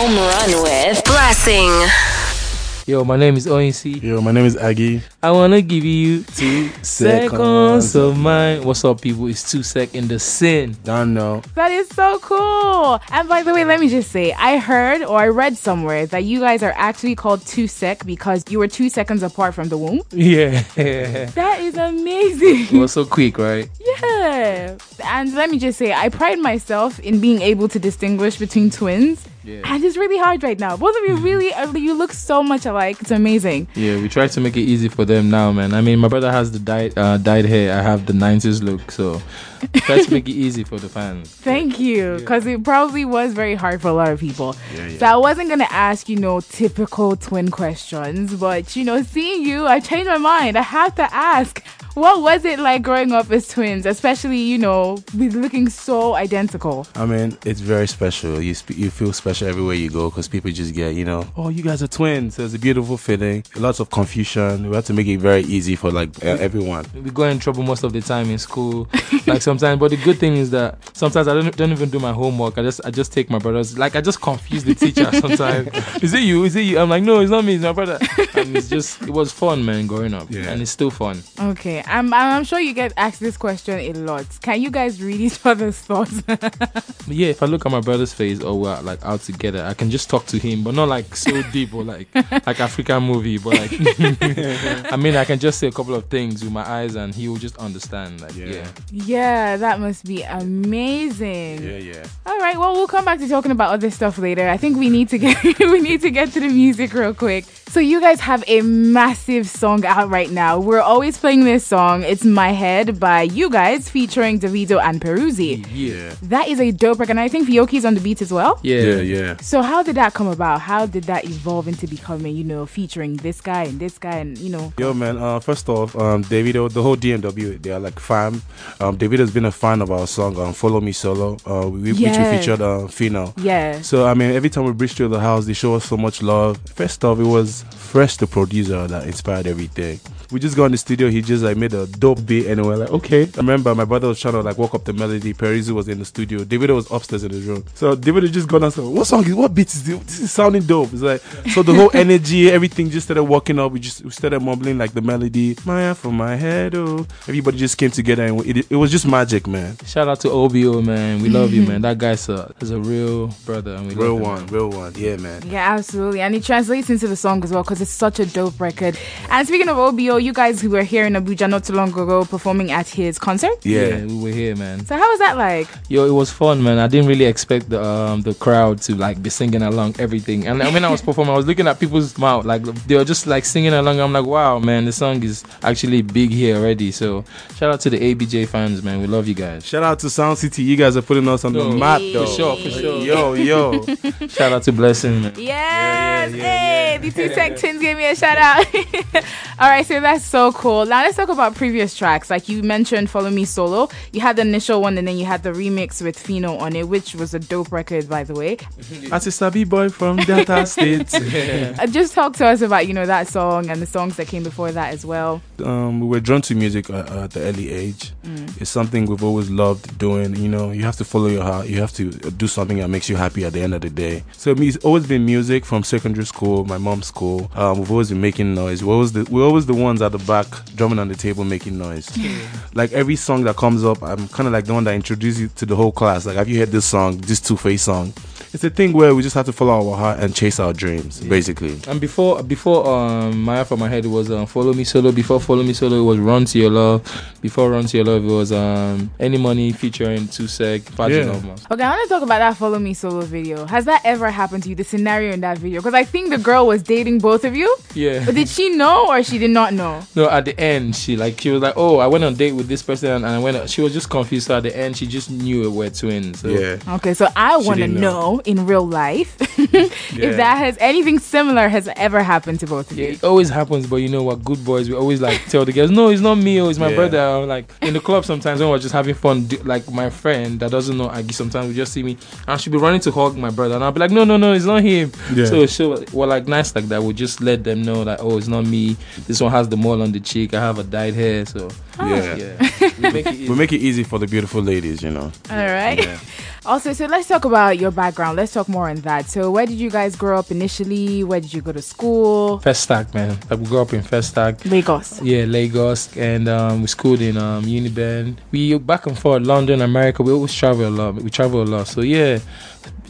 Home Run with Blessing. Yo, my name is ONC. Yo, my name is Aggie. I wanna give you two seconds seconds of mine. What's up, people? It's two sec in the sin. Don't know. That is so cool. And by the way, let me just say, I heard or I read somewhere that you guys are actually called two sec because you were two seconds apart from the womb. Yeah, That is amazing. it was so quick, right? yeah. And let me just say, I pride myself in being able to distinguish between twins. Yeah. And it's really hard right now. Both of you really, uh, you look so much alike. It's amazing. Yeah, we try to make it easy for them now, man. I mean, my brother has the dyed uh, dyed hair. I have the '90s look, so try to make it easy for the fans. Thank you, because it probably was very hard for a lot of people. Yeah, yeah. So I wasn't gonna ask, you know, typical twin questions, but you know, seeing you, I changed my mind. I have to ask, what was it like growing up as twins, especially you know, with looking so identical? I mean, it's very special. You sp- you feel special everywhere you go because people just get, you know, oh, you guys are twins. So it's a beautiful feeling. Lots of confusion. We have to make it very easy for like e- everyone. We go in trouble most of the time in school, like sometimes. But the good thing is that sometimes I don't don't even do my homework. I just I just take my brother's. Like I just confuse the teacher sometimes. is it you? Is it you? I'm like, no, it's not me. It's my brother. And it's just it was fun, man, growing up, Yeah. and it's still fun. Okay, I'm I'm sure you get asked this question a lot. Can you guys read each other's thoughts? Yeah, if I look at my brother's face or we're like out together, I can just talk to him, but not like so deep or like like African movie. But like, I mean, I can just say a couple of things with my eyes, and he will just understand. Like, Yeah. yeah, yeah, that must be amazing. Yeah, yeah. All right, well, we'll come back to talking about other stuff later. I think we need to get we need to get to the music real quick. So you guys have a massive song out right now. We're always playing this song. It's My Head by you guys featuring Davido and Peruzzi. Yeah. That is a dope record, and I think Fioki's on the beat as well. yeah, Yeah, yeah. So how did that come about? How did that evolve into becoming, you know, featuring this guy and this guy and you know? Yo, man. Uh, first off, um, Davido, the whole DMW, they are like fam. Um, Davido's been a fan of our song, um, "Follow Me Solo," uh, we, which we featured uh, Phyno. Yeah. So I mean, every time we bridge through the house, they show us so much love. First off, it was Fresh, the producer, that inspired everything. We just got in the studio. He just like made a dope beat, and we're like, okay. I remember my brother was trying to like walk up the melody. Peruzzi was in the studio. David was upstairs in his room. So David just got and said, "What song is? What beat is this? This is sounding dope." It's like so the whole energy, everything just started walking up. We just we started mumbling like the melody, Maya from my head. Oh, everybody just came together, and it, it was just magic, man. Shout out to OBO, man. We love you, mm-hmm. man. That guy's a is a real brother, and we Real love him, one, man. real one. Yeah, man. Yeah, absolutely. And it translates into the song as well because it's such a dope record. And speaking of OBO, you guys who were here in Abuja not too long ago performing at his concert. Yeah. we were here, man. So how was that like? Yo, it was fun, man. I didn't really expect the um the crowd to like be singing along everything. And when I was performing, I was looking at people's mouth, like they were just like singing along. I'm like, wow, man, the song is actually big here already. So shout out to the ABJ fans, man. We love you guys. Shout out to Sound City. You guys are putting us on the Yo, map, for sure, for sure. Yo, yo. Shout out to Blessing, man. Yes, yeah, yeah, hey, the two tech twins gave me a shout out. All right, so that's so cool. Now let's talk about previous tracks. Like you mentioned, Follow Me Solo. You had the initial one, and then you had the remix with Phyno on it, which was a dope record, by the way. As a Sabi boy from Delta State. Uh, just talk to us about you know that song and the songs that came before that as well. um, we were drawn to music uh, at the early age. It's something we've always loved doing. You know, you have to follow your heart. You have to do something that makes you happy at the end of the day. So it's always been music from secondary school, my mom's school. Um, we've always been making noise. We're always the, we're always the ones at the back drumming on the table making noise. like every song that comes up, I'm kind of like the one that introduces you to the whole class. Like, have you heard this song? This Two Face song. It's a thing where we just have to follow our heart and chase our dreams, basically. And before before um Maya for my head was um follow me solo. Before follow me solo it was run to your love. Before run to your love it was um any money featuring two sec. Yeah. Okay, I want to talk about that Follow Me Solo video. Has that ever happened to you? The scenario in that video? Because I think the girl was dating both of you. Yeah. But did she know or she did not know? No, at the end, she like she was like, "Oh, I went on a date with this person," and I went. She was just confused. So at the end, she just knew it were twins. So. Yeah. Okay, so I want to didn't know. Know. in real life Yeah. if that has anything similar has ever happened to both of Yeah, you. it always happens, but you know what? Good boys, we always like tell the girls, "No, it's not me. Oh, it's my Yeah. brother." Or, like in the club, sometimes when we're just having fun, like my friend that doesn't know Aggie, sometimes we just see me, and she'll be running to hug my brother, and I'll be like, "No, no, no, it's not him." Yeah. So, so we're like nice like that. We just let them know that, "Oh, it's not me. This one has the mole on the cheek. I have a dyed hair." So Yeah. yeah, we make it easy. We make it easy for the beautiful ladies, you know. All right. Yeah. Also, so let's talk about your background. Let's talk more on that. So, where did you guys grow up initially? Where did you go to school? Festac, man. Like we grew up in Festac. Lagos. Yeah, Lagos, and um, we schooled in um, Uniben. We back and forth, London, America. We always travel a lot. We travel a lot. So yeah,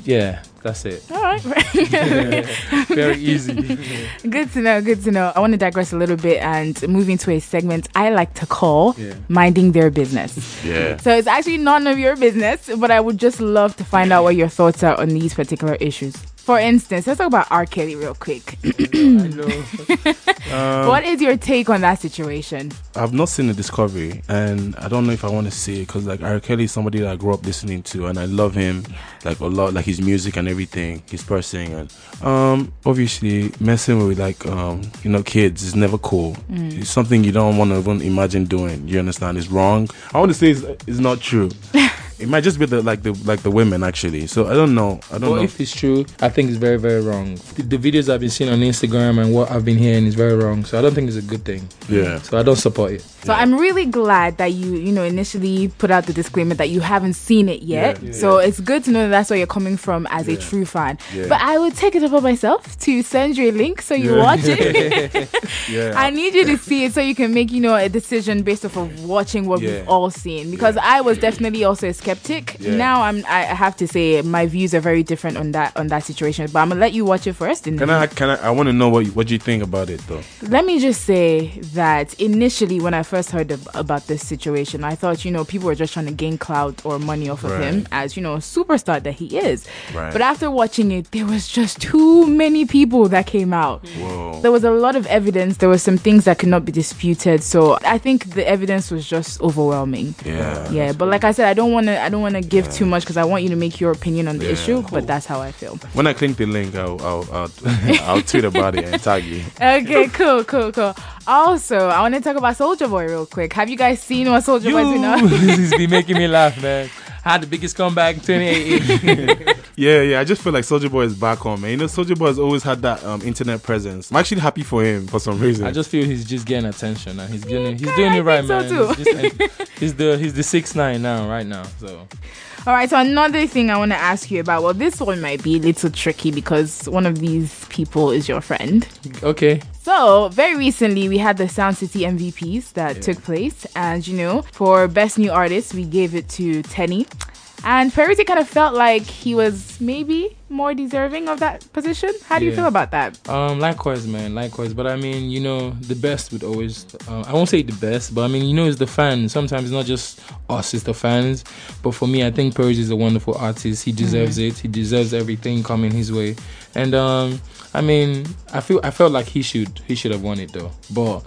yeah, that's it. All right. Very easy. good to know. Good to know. I want to digress a little bit and move into a segment I like to call Yeah. minding their business. Yeah. So it's actually none of your business, but I would just love to find out what your thoughts are on these particular issues. For instance, let's talk about R. Kelly real quick. I know. Um, what is your take on that situation? I've not seen the Discovery, and I don't know if I want to see it because like R. Kelly is somebody that I grew up listening to, and I love him like a lot, like his music and everything, his person, and um, obviously messing with like um, you know, kids is never cool. It's something you don't want to even imagine doing. You understand? It's wrong. I want to say it's, it's not true. it might just be the like the like the women actually. So I don't know. I don't But know. if it's true, I think it's very, very wrong. The, the videos I've been seeing on Instagram and what I've been hearing is very wrong. So I don't think it's a good thing. yeah. So I don't support it. So I'm really glad that you, you know, initially put out the disclaimer that you haven't seen it yet. Yeah. So it's good to know that that's where you're coming from as a true fan. Yeah. But I would take it upon myself to send you a link so you Yeah. watch it. Yeah. I need you to see it so you can make, you know, a decision based off of watching what Yeah. we've all seen. Because Yeah. I was definitely also a skeptic. Yeah. Now I'm I have to say my views are very different on that on that situation. But I'm gonna let you watch it first and Can I? Can I? I want to know what you- what you think about it though. let me just say that initially, when I first heard ab- about this situation, I thought, you know, people were just trying to gain clout or money off of him as, you know, a superstar that he is. Right. But after watching it, there was just too many people that came out. Whoa. There was a lot of evidence. There were some things that could not be disputed. So I think the evidence was just overwhelming. Yeah. Yeah, but like I said, I don't want to. I don't want to give too much because I want you to make your opinion on the Yeah, issue. cool. But that's how I feel. When I click the link, I'll I'll I'll, I'll tweet about it and tag you. Okay, cool, cool, cool. Also, I want to talk about Soldier Boy real quick. Have you guys seen what Soldier Boy's been on? this has been making me laugh, man. Had the biggest comeback in 2018. Yeah, yeah. I just feel like Soldier Boy is back home, man. You know, Soldier Boy has always had that um, internet presence. I'm actually happy for him for some reason. I just feel he's just getting attention and he's doing he's doing I it right, think so man. too. He's, just, he's the he's the six nine now, right now. So All right, so another thing I want to ask you about. Well, this one might be a little tricky because one of these people is your friend. okay, So, very recently, we had the Sound City MVPs that took place. And, you know, for Best New Artist, we gave it to Teni. And Peruzzi kind of felt like he was maybe more deserving of that position. How do you feel about that? um, likewise, man, likewise. But I mean, you know, the best would always. Uh, I won't say the best, but I mean, you know, it's the fans. Sometimes it's not just us; it's the fans. But for me, I think Purge is a wonderful artist. He deserves it. He deserves everything coming his way. And um, I mean, I feel I felt like he should he should have won it though. But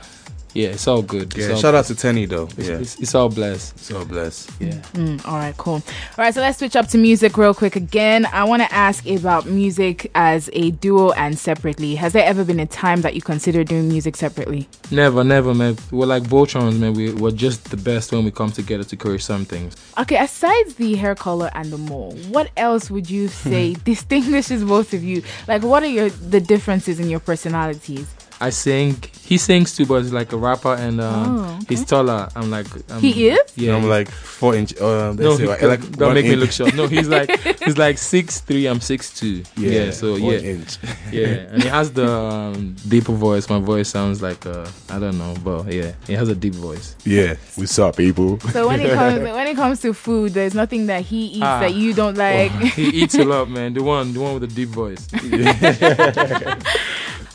yeah, it's all good. It's yeah. all Shout out to Teni though. It's, yeah. it's, it's all blessed. So blessed. Yeah. Mm, all right, cool. All right, so let's switch up to music real quick again. I want to ask about music as a duo and separately. Has there ever been a time that you consider doing music separately? Never, never, man. We're like Voltrons, man. We, we're just the best when we come together to create some things. Okay, aside the hair color and the mole, what else would you say distinguishes both of you? Like, what are your the differences in your personalities? I sing. He sings too, but he's like a rapper, and um, Oh, okay. he's taller. I'm like, um, He is? Yeah. I'm like four inch. Uh, no, let's he, like, don't, like don't one make me inch. look short. No, he's like he's like six three. I'm six two. Yeah. so one yeah, inch. yeah, and he has the um, deeper voice. My voice sounds like uh, I don't know, but yeah, he has a deep voice. yeah. What's up, people? So when it comes when it comes to food, there's nothing that he eats Ah. that you don't like. he eats a lot, man. The one, the one with the deep voice.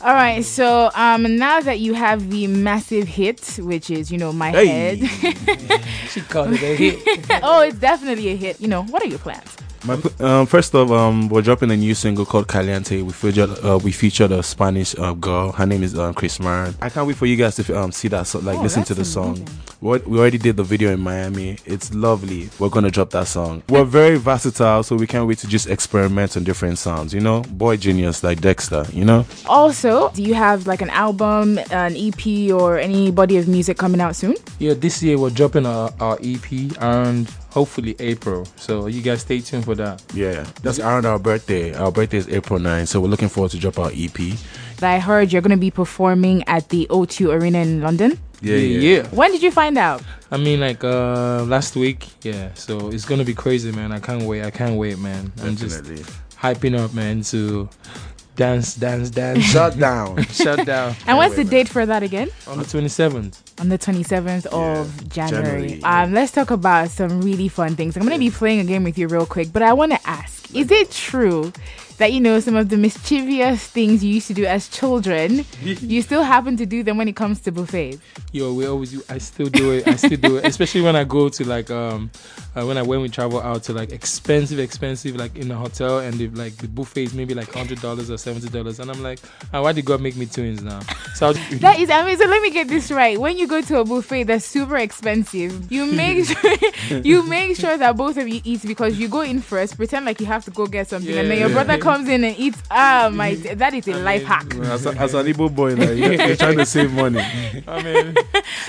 All right, so um, now that you have the massive hit, which is you know my Hey. head. she called it a hit. oh, it's definitely a hit. You know, what are your plans? My, um, first off, um, we're dropping a new single called Caliente. We featured, uh, we featured a Spanish uh, girl. Her name is um, Chris Marin. I can't wait for you guys to um, see that, so, like, Oh, listen to the that's song. What we already did the video in Miami. It's lovely. We're gonna drop that song. We're very versatile, so we can't wait to just experiment on different sounds. You know, boy genius like Dexter. You know, Also, do you have like an album, an EP, or any body of music coming out soon? Yeah, this year we're dropping our, our EP and hopefully April. So you guys stay tuned for that. yeah, that's around our birthday. Our birthday is April 9th, so we're looking forward to drop our EP. I heard you're going to be performing at the O2 Arena in London. Yeah, yeah, yeah. yeah. When did you find out? I mean, like uh last week. Yeah. So it's gonna be crazy, man. I can't wait. I can't wait, man. I'm just Definitely. hyping up, man, to dance, dance, dance. Shut down. Shut down And what's the wait, date for that again? on the 27th. On the 27th of January. January, yeah. Um, let's talk about some really fun things. I'm going to be playing a game with you real quick, but I want to ask is it true that, you know, some of the mischievous things you used to do as children, you still happen to do them when it comes to buffets? Yo, we always do. I still do it. I still do it, especially when I go to like um, uh, when I when we travel out to like expensive, expensive like in a hotel and the like the buffet is maybe like hundred dollars or seventy dollars, and I'm like, ah, why did God make me twins now? So I'll, That is amazing. Let me get this right. When you go to a buffet that's super expensive, you make sure you make sure that both of you eat because you go in first, pretend like you have to go get something, and then your Yeah. brother comes in and eats. Ah, my, that is a life hack. as, a, as an Igbo boy, like, you're, you're trying to save money. I mean,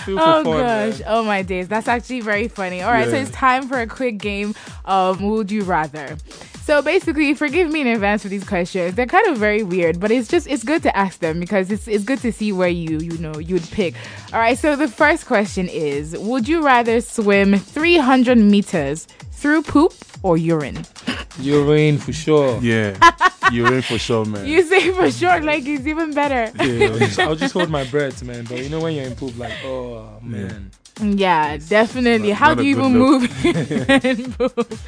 still Oh fun, man. gosh! Oh my days! That's actually very funny. All right, so it's time for a quick game of Would You Rather. So basically, forgive me in advance for these questions. They're kind of very weird, but it's just it's good to ask them because it's it's good to see where you you know you'd pick. All right, so the first question is: Would you rather swim 300 meters through poop or urine? Urine for sure. Yeah. You're for sure, man. You say for sure, like it's even better. I'll, just, I'll just hold my breath, man. But you know when you're in poop, like, oh man. Yeah, definitely. Not- How not do you even look. move?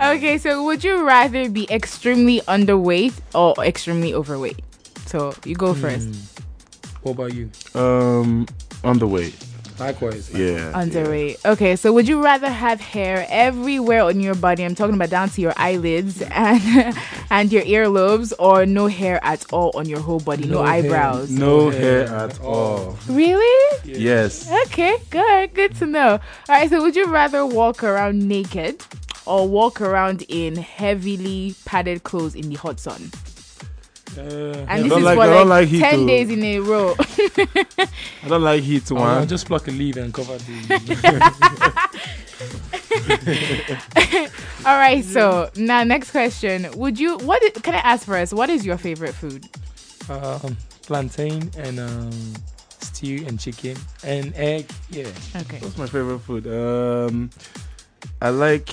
Okay, so would you rather be extremely underweight or extremely overweight? So you go first. What about you? um, underweight. Likewise. Yeah. Underweight. Okay, so would you rather have hair everywhere on your body? I'm talking about down to your eyelids and and your earlobes, or no hair at all on your whole body, no, No hair. eyebrows. No No hair hair at at all. Really? Yes. Okay, good. Good to know. All right, so would you rather walk around naked or walk around in heavily padded clothes in the hot sun? Uh, And this is like- for I like, like 10 too. days in a row. I don't like heat, I'll, one. I'll just pluck a leaf and cover the. All right, so now next question. Would you, what, can I ask first, what is your favorite food? um, plantain and um, stew and chicken and egg. Yeah. Okay. What's my favorite food? Um, I like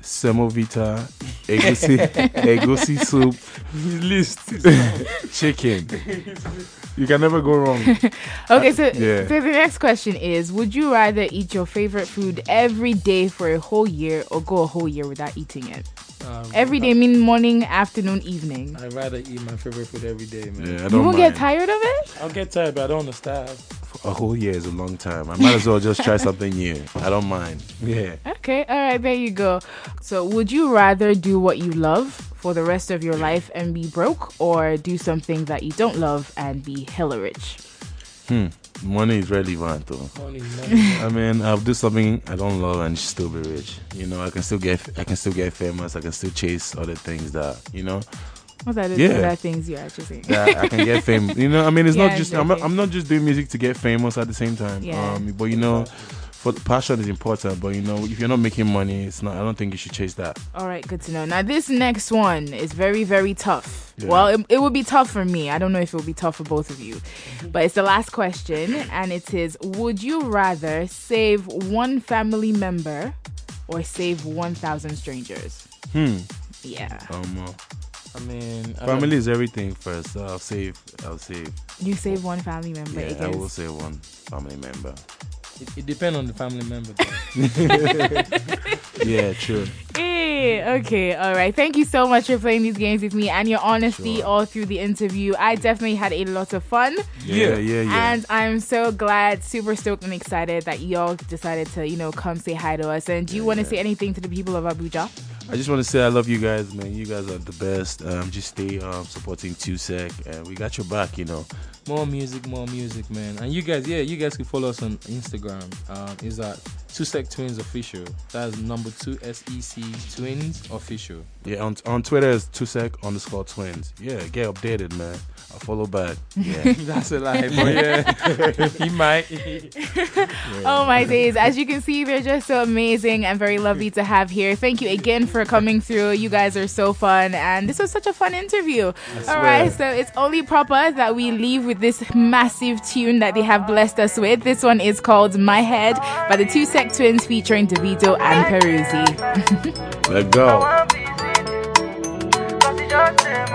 semovita, egusi, egusi soup, List. chicken. You can never go wrong. Okay, so, yeah. so the next question is Would you rather eat your favorite food every day for a whole year or go a whole year without eating it? Um, Every day, mean morning, afternoon, evening. I'd rather eat my favorite food every day, man. Yeah, I You don't won't mind. get tired of it? I'll get tired, but I don't want to starve. A whole year is a long time. I might as well just try something new. I don't mind. Yeah. Okay, all right, there you go. So, would you rather do what you love for the rest of your life and be broke, or do something that you don't love and be hella rich? Hmm. Money is relevant though. Money, money. I mean, I'll do something I don't love and still be rich. You know, I can still get, I can still get famous. I can still chase other things that, you know, What are the Yeah. other things you're actually saying? that I can get fame. You know, I mean, it's Yeah, not just I'm not. I'm not just doing music to get famous at the same time. Yeah. Um, but you know, for passion is important. But you know, if you're not making money, it's not. I don't think you should chase that. All right, good to know. Now, this next one is very, very tough. Yeah. Well, it, it would be tough for me. I don't know if it will be tough for both of you. But it's the last question, and it is Would you rather save one family member or save 1,000 strangers? Hmm. Yeah. Um, uh, I mean, I family is everything first. So I'll save. I'll save. You save one family member. Yeah, I will save one family member. It, it depends on the family member. Yeah, true. Hey, okay, all right. Thank you so much for playing these games with me and your honesty Sure. all through the interview. I definitely had a lot of fun. Yeah, yeah, yeah. And I'm so glad, super stoked and excited that y'all decided to, you know, come say hi to us. And do you want to Yeah. say anything to the people of Abuja? I just want to say I love you guys, man. You guys are the best. Um, just stay um, supporting Tusek, and we got your back. You know. more music, more music, man. And you guys, yeah, you guys can follow us on Instagram. Um, is that Two Sec Twins official. That's number two S E C Twins official. Yeah, on on Twitter is two sec underscore twins. Yeah, get updated, man. I follow back. Yeah. That's a lie, but yeah, he might. Oh my days. As you can see, they're just so amazing and very lovely to have here. Thank you again for coming through. You guys are so fun and this was such a fun interview. All right, so it's only proper that we leave with this massive tune that they have blessed us with. This one is called My Head by the Two Sec Twins featuring Davido and Peruzzi. Let go.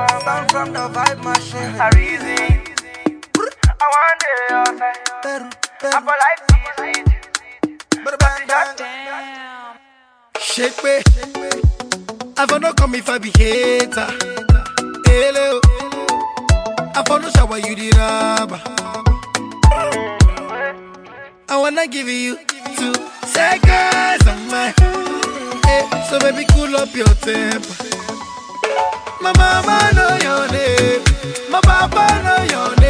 Sound from the vibe machine. Arizi. I want the outside. I for life easy. But bang bang. Shake me. I for no come if I be hater. Hello. I for no shower you the rubber. I wanna give you two seconds of my. Hey, so baby, cool up your temper. My mama know your name. My papa know your name.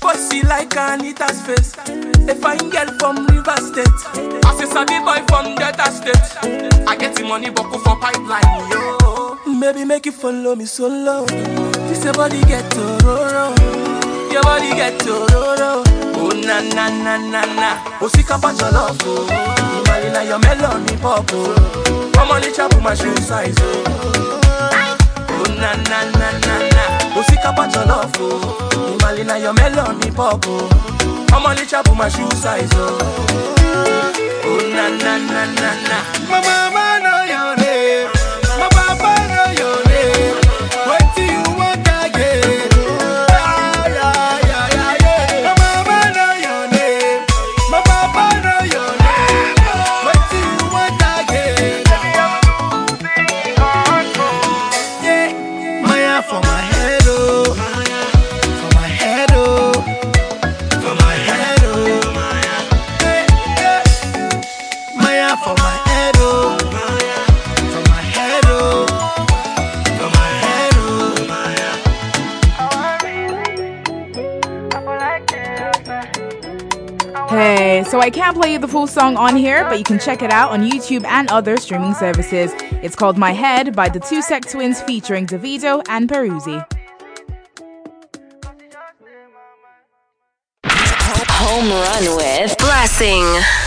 Pussy like Anita's face. A fine girl from River State. As a savvy boy from Delta State. I get the money, but go for pipeline, yo. Baby, make you follow me solo. This your body get tororo. Your body get tororo. Oh na na na na na. Oh see kapa jollof oh. Imagine na your melon pop oh. Come on, chop my shoe size oh. Na na na na na. Kapa jollof oh. Imagine na your melon pop oh. My shoe size oh. Oh na na na na na. My mama so I can't play you the full song on here, but you can check it out on YouTube and other streaming services. It's called My Head by the Two Sec Twins featuring Davido and Peruzzi. Home run with Blessing.